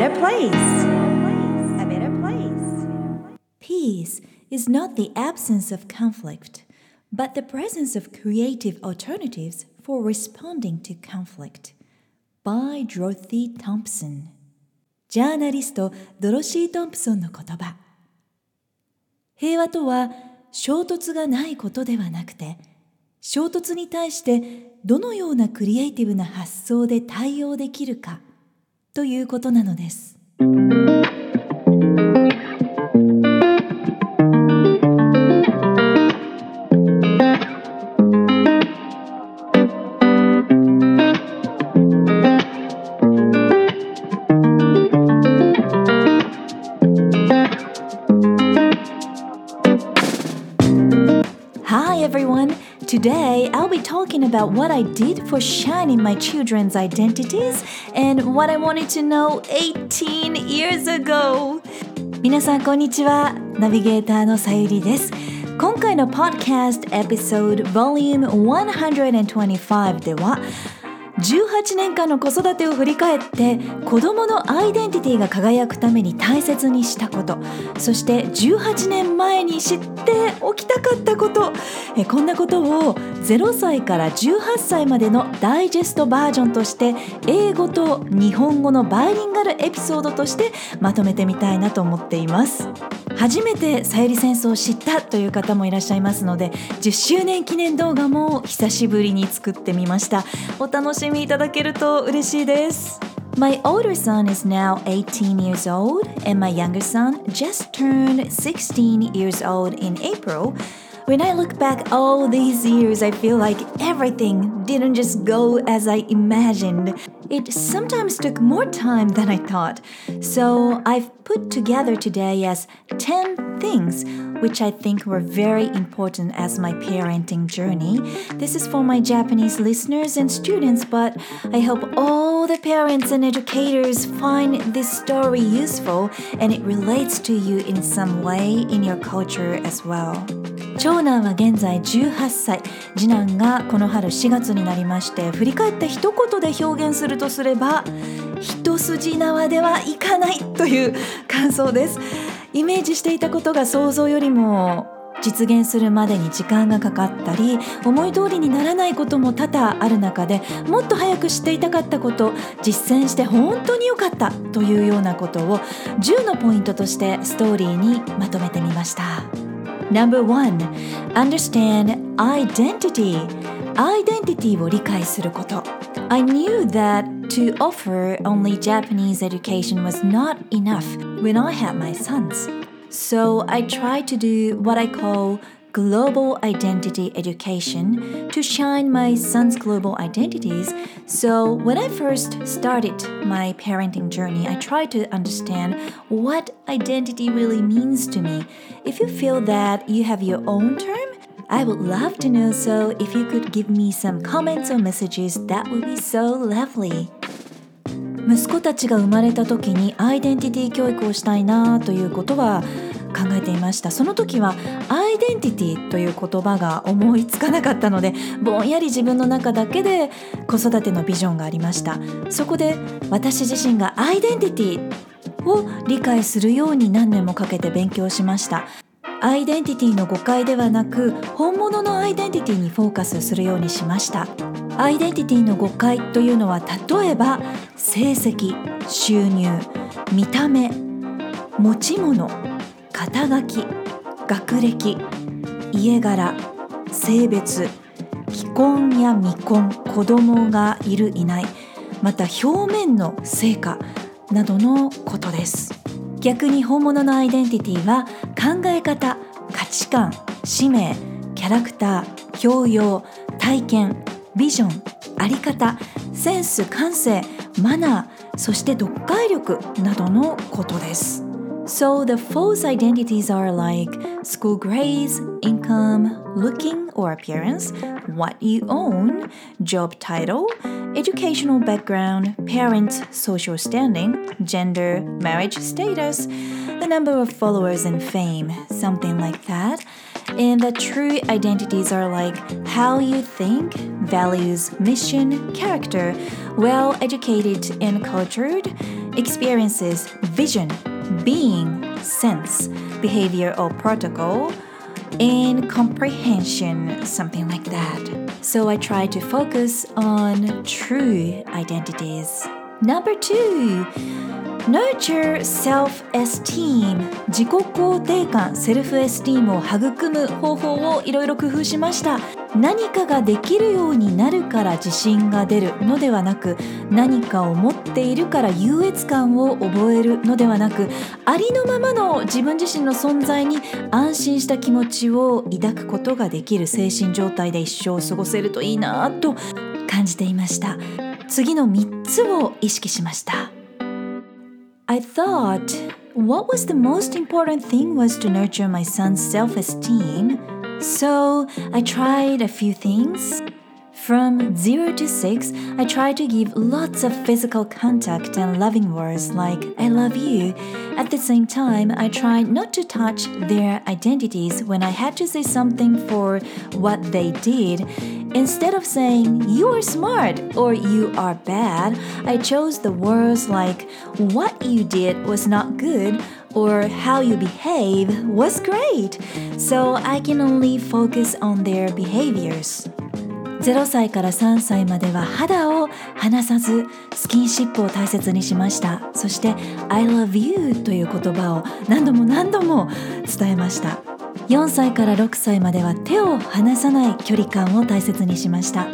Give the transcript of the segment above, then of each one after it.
better place. A better place. Peace is not the absence of conflict, but the presence of creative alternatives for responding to conflict. By Dorothy Thompson ジャーナリストドロシー・トンプソンの言葉平和とは衝突がないことではなくて衝突に対してどのようなクリエイティブな発想で対応できるかということなのです。about what I did for shining my children's identities and what I wanted to know 18 years ago. 皆さん、こんにちは。ナビゲーターのさゆりです。今回の Podcast Episode Volume 125では、 18年間の子育てを振り返って子どものアイデンティティが輝くために大切にしたこと。そして18年前に知っておきたかったこと。えこんなことを0歳から18歳までのダイジェストバージョンとして英語と日本語のバイリンガルエピソードとしてまとめてみたいなと思っています。初めてさゆり戦争を知ったという方もいらっしゃいますので10周年記念動画も久しぶりに作ってみました。お楽し みいただけると嬉しいです My older son is now 18 years old, and my younger son just turned 16 years old in April. When I look back all these years, I feel like everything didn't just go as I imagined. It sometimes took more time than I thought. So I've put together today as 10 things which I think were very important as my parenting journey. This is for my Japanese listeners and students, but I hope all the parents and educators find this story useful and it relates to you in some way in your culture as well. 長男は現在18歳次男がこの春4月になりまして振り返って一言で表現するとすれば一筋縄ではいかないという感想ですイメージしていたことが想像よりも実現するまでに時間がかかったり思い通りにならないことも多々ある中でもっと早く知っていたかったこと実践して本当に良かったというようなことを10のポイントとしてストーリーにまとめてみました。Number one, understand identity. Identity を理解すること。I knew that to offer only Japanese education was not enough when I had my sons. So I tried to do what I call global identity education to shine my son's global identities. So, when I first started my parenting journey, I tried to understand what identity really means to me. If you feel that you have your own term, I would love to know so if you could give me some comments or messages, that would be so lovely. 息子たちが生まれた時にアイデンティティ教育をしたいなということは 考えていました。その時はアイデンティティという言葉が思いつかなかったのでぼんやり自分の中だけで子育てのビジョンがありました。そこで私自身がアイデンティティを理解するように何年もかけて勉強しました。アイデンティティの誤解ではなく本物のアイデンティティにフォーカスするようにしました。アイデンティティの誤解というのは例えば成績収入見た目持ち物肩書き学歴家柄性別既婚や未婚子供がいるいないまた表面の成果などのことです。逆に本物のアイデンティティは考え方価値観使命キャラクター教養体験ビジョンあり方センス感性マナーそして読解力などのことです。So the false identities are like school grades, income, looking or appearance, what you own, job title, educational background, parents' social standing, gender, marriage status, the number of followers and fame, something like that. And the true identities are like how you think, values, mission, character, well educated and cultured, experiences, vision, being, sense, behavior or protocol, and comprehension, something like that. So I try to focus on true identities. Number two, Nurture self-esteem 自己肯定感セルフエスティームを育む方法をいろいろ工夫しました 何かができるようになるから自信が出るのではなく何かを持っているから優越感を覚えるのではなくありのままの自分自身の存在に安心した気持ちを抱くことができる精神状態で一生を過ごせるといいなと感じていました次の3つを意識しました I thought what was the most important thing was to nurture my son's self esteem. So I tried a few things. From 0 to 6, I tried to give lots of physical contact and loving words like I love you. At the same time, I tried not to touch their identities when I had to say something for what they did. Instead of saying you are smart or you are bad, I chose the words like what you did was not good or how you behave was great. So I can only focus on their behaviors. 0歳から3歳までは肌を離さずスキンシップを大切にしましたそして「I love you」という言葉を何度も何度も伝えました4歳から6歳までは手を離さない距離感を大切にしました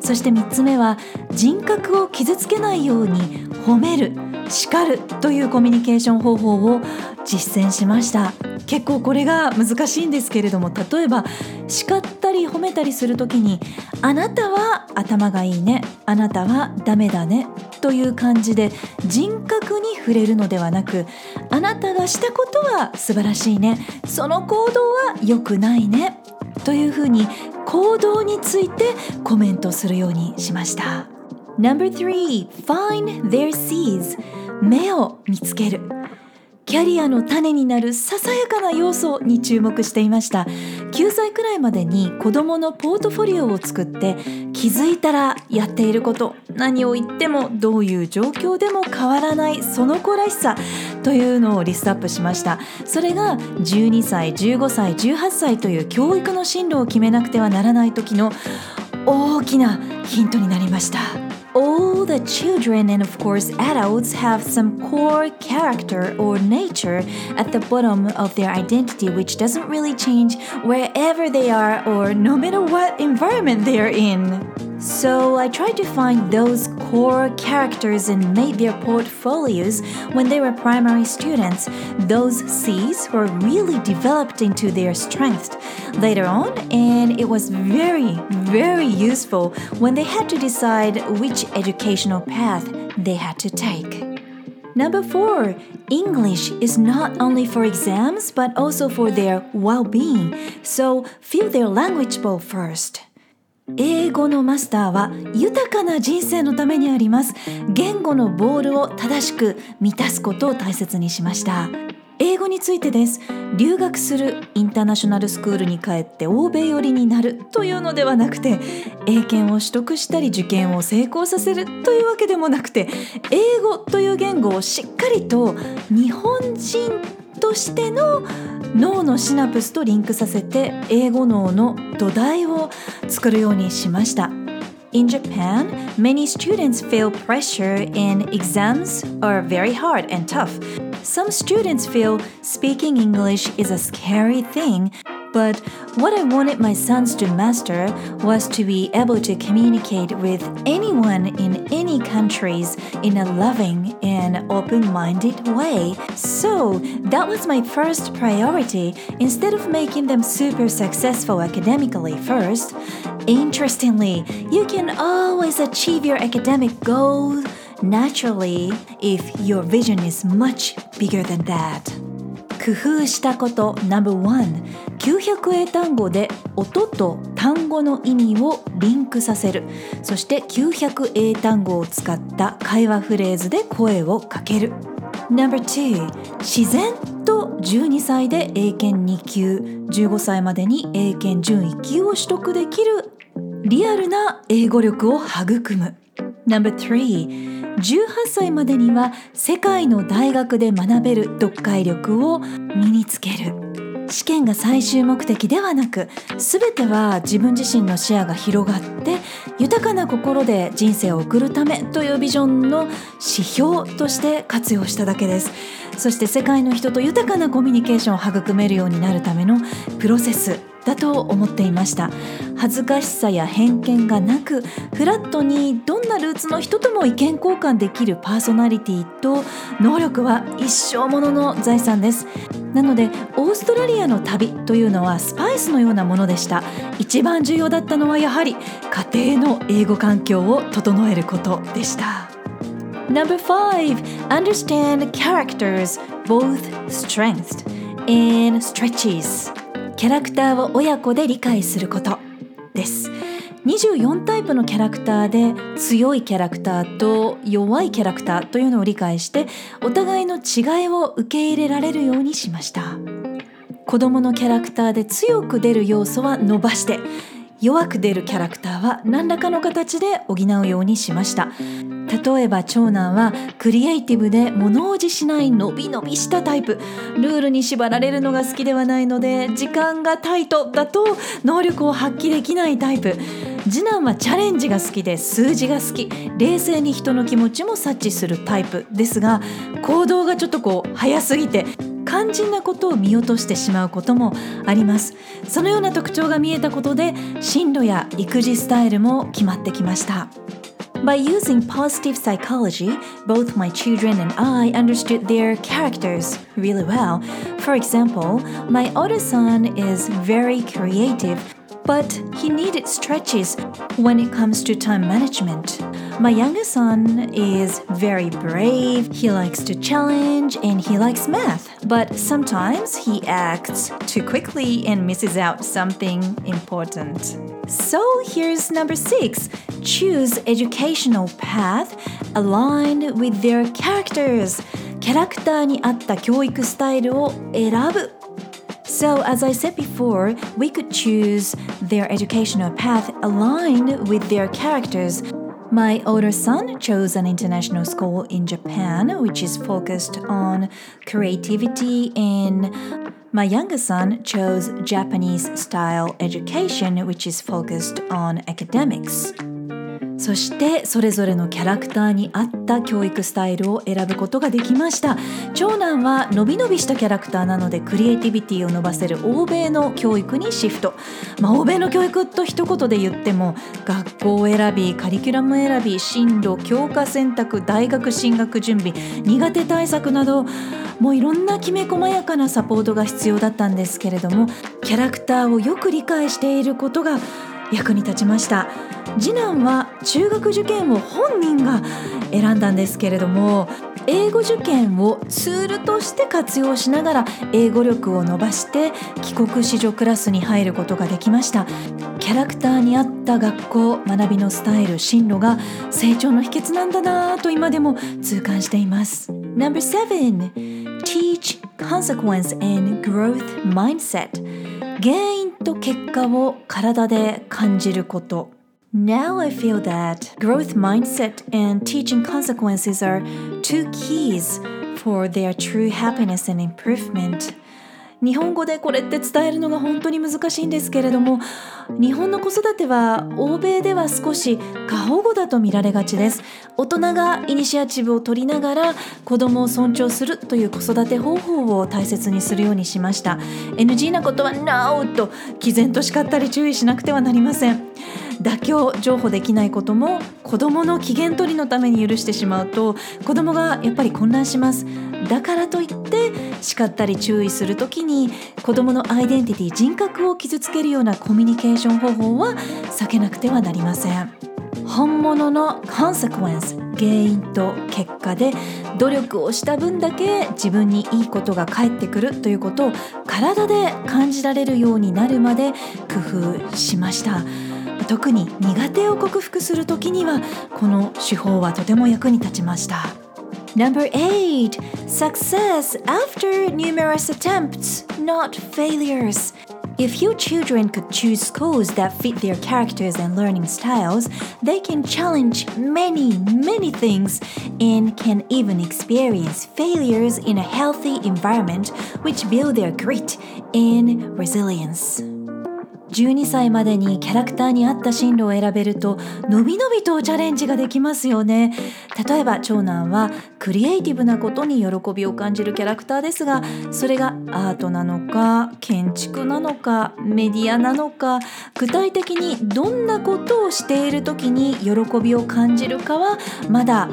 そして3つ目は人格を傷つけないように褒める叱るというコミュニケーション方法を実践しました結構これが難しいんですけれども例えば叱ったり褒めたりする時に「あなたは頭がいいね」「あなたはダメだね」という感じで人格に触れるのではなく「あなたがしたことは素晴らしいね」「その行動は良くないね」というふうに行動についてコメントするようにしました。No.3 Find their seeds. 目を見つける。キャリアの種になるささやかな要素に注目していました。9歳くらいまでに子どものポートフォリオを作って気づいたらやっていること。何を言ってもどういう状況でも変わらないその子らしさ。というのをリストアップしました。それが12歳15歳18歳という教育の進路を決めなくてはならない時の大きなヒントになりました。All the children and of course adults have some core character or nature at the bottom of their identity which doesn't really change wherever they are or no matter what environment they're in. So I tried to find those core characters and made their portfolios when they were primary students. Those C's were really developed into their strengths later on, and it was very, very useful when they had to decide which educational path they had to take. Number four, English is not only for exams but also for their well being, so fill their language bowl first. 英語のマスターは豊かな人生のためにあります。言語のボールを正しく満たすことを大切にしました。英語についてです。留学するインターナショナルスクールに帰って欧米寄りになるというのではなくて英検を取得したり受験を成功させるというわけでもなくて英語という言語をしっかりと日本人としての脳のシナプスとリンクさせて英語脳の土台を作るようにしました。In Japan, many students feel pressure in exams are very hard and tough. Some students feel speaking English is a scary thing But what I wanted my sons to master was to be able to communicate with anyone in any countries in a loving and open minded way. So that was my first priority instead of making them super successful academically first. Interestingly, you can always achieve your academic goals naturally if your vision is much bigger than that. 工夫したこと No.1 900英単語で音と単語の意味をリンクさせる。そして900英単語を使った会話フレーズで声をかける。No.2 自然と12歳で英検2級15歳までに英検準1級を取得できるリアルな英語力を育む。No.3 18歳までには世界の大学で学べる読解力を身につける。試験が最終目的ではなく全ては自分自身の視野が広がって豊かな心で人生を送るためというビジョンの指標として活用しただけです。そして世界の人と豊かなコミュニケーションを育めるようになるためのプロセス。だと思っていました。恥ずかしさや偏見がなくフラットにどんなルーツの人とも意見交換できるパーソナリティと能力は一生ものの財産です。なのでオーストラリアの旅というのはスパイスのようなものでした。一番重要だったのはやはり家庭の英語環境を整えることでした。Number 5 Understand characters both strengths and stretches. キャラクターを親子で理解することです。24タイプのキャラクターで強いキャラクターと弱いキャラクターというのを理解してお互いの違いを受け入れられるようにしました。子供のキャラクターで強く出る要素は伸ばして弱く出るキャラクターは何らかの形で補うようにしました。例えば長男はクリエイティブで物おじしないのびのびしたタイプ。ルールに縛られるのが好きではないので時間がタイトだと能力を発揮できないタイプ。次男はチャレンジが好きで数字が好き。冷静に人の気持ちも察知するタイプですが行動がちょっとこう早すぎて肝心なことを見落としてしまうこともありますそのような特徴が見えたことで進路や育児スタイルも決まってきました By using positive psychology, both my children and I understood their characters really well. For example, my older son is very creative, but he needed stretches when it comes to time management. My younger son is very brave, he likes to challenge, and he likes math. But sometimes he acts too quickly and misses out something important. So here's number six choose educational path aligned with their characters. キャラクターに合った教育スタイルを選ぶ So, as I said before, we could choose their educational path aligned with their characters. My older son chose an international school in Japan, which is focused on creativity, and my younger son chose Japanese style education, which is focused on academics. そしてそれぞれのキャラクターに合った教育スタイルを選ぶことができました。長男はのびのびしたキャラクターなのでクリエイティビティを伸ばせる欧米の教育にシフト、まあ、欧米の教育と一言で言っても学校選びカリキュラム選び進路教科選択大学進学準備苦手対策などもういろんなきめ細やかなサポートが必要だったんですけれどもキャラクターをよく理解していることが役に立ちました。次男は中学受験を本人が選んだんですけれども英語受験をツールとして活用しながら英語力を伸ばして帰国子女クラスに入ることができました。キャラクターに合った学校学びのスタイル進路が成長の秘訣なんだなぁと今でも痛感しています。No.7 Teach consequence and growth mindset. 原因と結果を体で感じること Now I feel that growth mindset and teaching consequences are two keys for their true happiness and improvement. 日本語でこれって伝えるのが本当に難しいんですけれども日本の子育ては欧米では少し過保護だと見られがちです大人がイニシアチブを取りながら子供を尊重するという子育て方法を大切にするようにしました NG なことは NO! と毅然と叱ったり注意しなくてはなりません妥協譲歩できないことも子どもの機嫌取りのために許してしまうと子どもがやっぱり混乱しますだからといって叱ったり注意する時に子どものアイデンティティ人格を傷つけるようなコミュニケーション方法は避けなくてはなりません本物の consequence 原因と結果で努力をした分だけ自分にいいことが返ってくるということを体で感じられるようになるまで工夫しました。特に苦手を克服する時にはこの手法はとても役に立ちました Number 8 Success after numerous attempts, not failures If your children could choose schools that fit their characters and learning styles, they can challenge many, many things and can even experience failures in a healthy environment which build their grit and resilience. 12歳までにキャラクターに合った進路を選べるとのびのびとチャレンジができますよね。例えば長男はクリエイティブなことに喜びを感じるキャラクターですがそれがアートなのか建築なのかメディアなのか具体的にどんなことをしている時に喜びを感じるかはまだ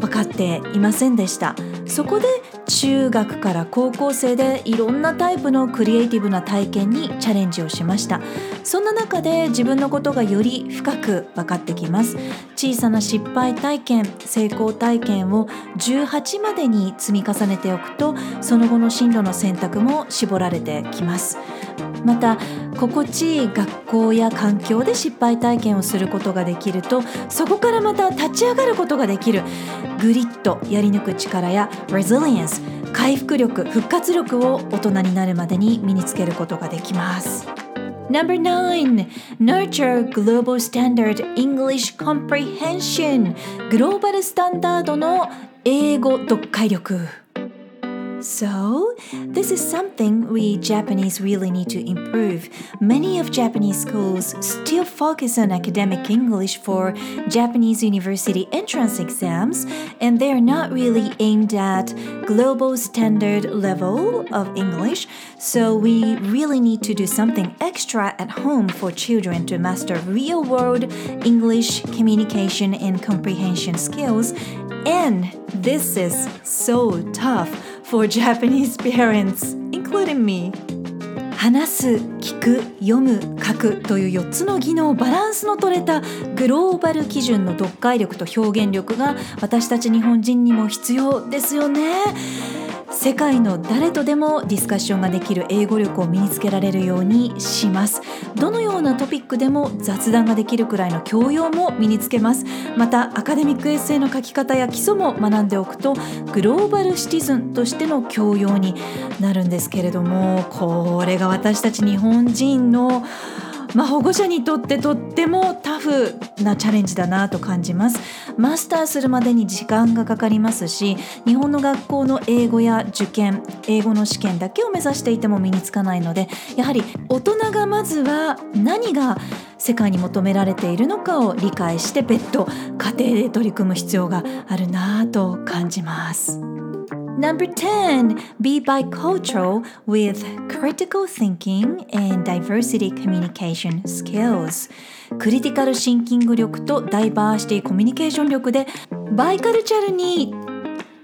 分かっていませんでした。そこで中学から高校生でいろんなタイプのクリエイティブな体験にチャレンジをしました。そんな中で自分のことがより深く分かってきます。小さな失敗体験成功体験を18までに積み重ねておくとその後の進路の選択も絞られてきます。また心地いい学校や環境で失敗体験をすることができるとそこからまた立ち上がることができる。グリッとやり抜く力や Resilience 回復力復活力を大人になるまでに身につけることができます。No.9 Nurture Global Standard English Comprehension グローバルスタンダードの英語読解力。So, this is something we Japanese really need to improve. Many of Japanese schools still focus on academic English for Japanese university entrance exams, and they are not really aimed at global standard level of English. So, we really need to do something extra at home for children to master real world English communication and comprehension skills. And this is so tough for Japanese parents, including me. 話す、聞く、読む、書くという4つの技能バランスの取れたグローバル基準の読解力と表現力が私たち日本人にも必要ですよね。世界の誰とでもディスカッションができる英語力を身につけられるようにします。どのようなトピックでも雑談ができるくらいの教養も身につけます。またアカデミックエッセイの書き方や基礎も学んでおくとグローバルシティズンとしての教養になるんですけれどもこれが私たち日本人のまあ、保護者にとってとってもタフなチャレンジだなと感じますマスターするまでに時間がかかりますし日本の学校の英語や受験英語の試験だけを目指していても身につかないのでやはり大人がまずは何が世界に求められているのかを理解して別途家庭で取り組む必要があるなと感じます。Number 10, be bicultural with critical thinking and diversity communication skills. クリティカルシンキング力とダイバーシティコミュニケーション力でバイカルチャルに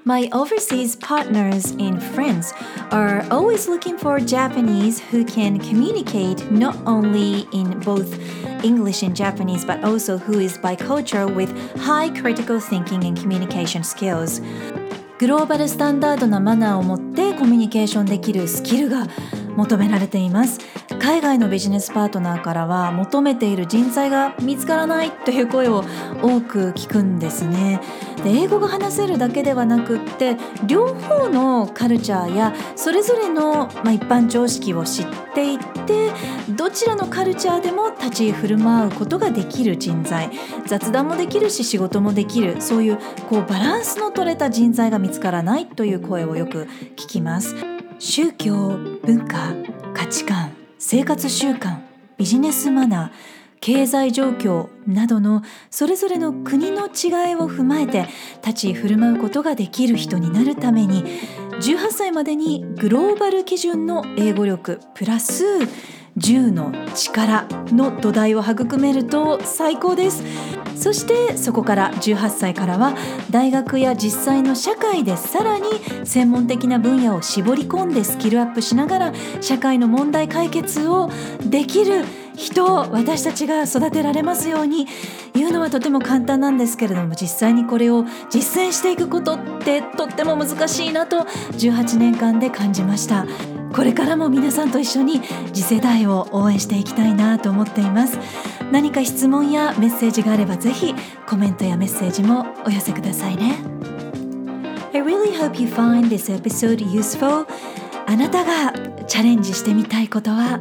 My overseas partners and friends are always looking for Japanese who can communicate not only in both English and Japanese but also who is bicultural with high critical thinking and communication skills. グローバルスタンダードなマナーを持ってコミュニケーションできるスキルが求められています。海外のビジネスパートナーからは求めている人材が見つからないという声を多く聞くんですね。で英語が話せるだけではなくって両方のカルチャーやそれぞれの、まあ、一般常識を知っていってどちらのカルチャーでも立ち振る舞うことができる人材雑談もできるし仕事もできるそういうこうバランスの取れた人材が見つからないという声をよく聞きます。宗教文化価値観生活習慣ビジネスマナー経済状況などのそれぞれの国の違いを踏まえて立ち振る舞うことができる人になるために18歳までにグローバル基準の英語力プラス10の力の土台を育めると最高です。そしてそこから18歳からは大学や実際の社会でさらに専門的な分野を絞り込んでスキルアップしながら社会の問題解決をできる人を私たちが育てられますように言うのはとても簡単なんですけれども実際にこれを実践していくことってとっても難しいなと18年間で感じました。これからも皆さんと一緒に次世代を応援していきたいなと思っています。何か質問やメッセージがあればぜひコメントやメッセージもお寄せくださいね。I really hope you find this episode useful あなたがチャレンジしてみたいことは？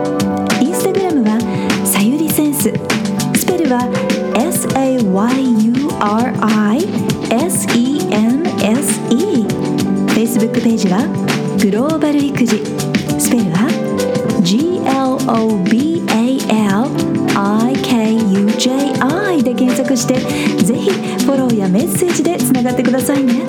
Facebook ページはグローバル育児スペルは GLOBALIKUJI で検索してぜひフォローやメッセージでつながってくださいね。ホー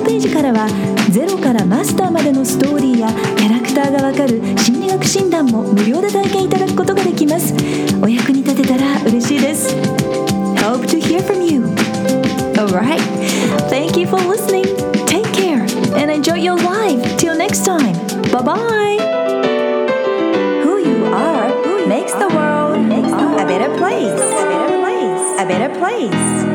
ムページからはゼロからマスターまでのストーリーやキャラクターがわかる心理学診断も無料で体験いただくことができます。お役に立てたら嬉しいです。Hope to hear from you. Alright, thank you for listening. Take care and enjoy your life. Till next time. Bye bye Who you are who makes the world a better place. A better place. A better place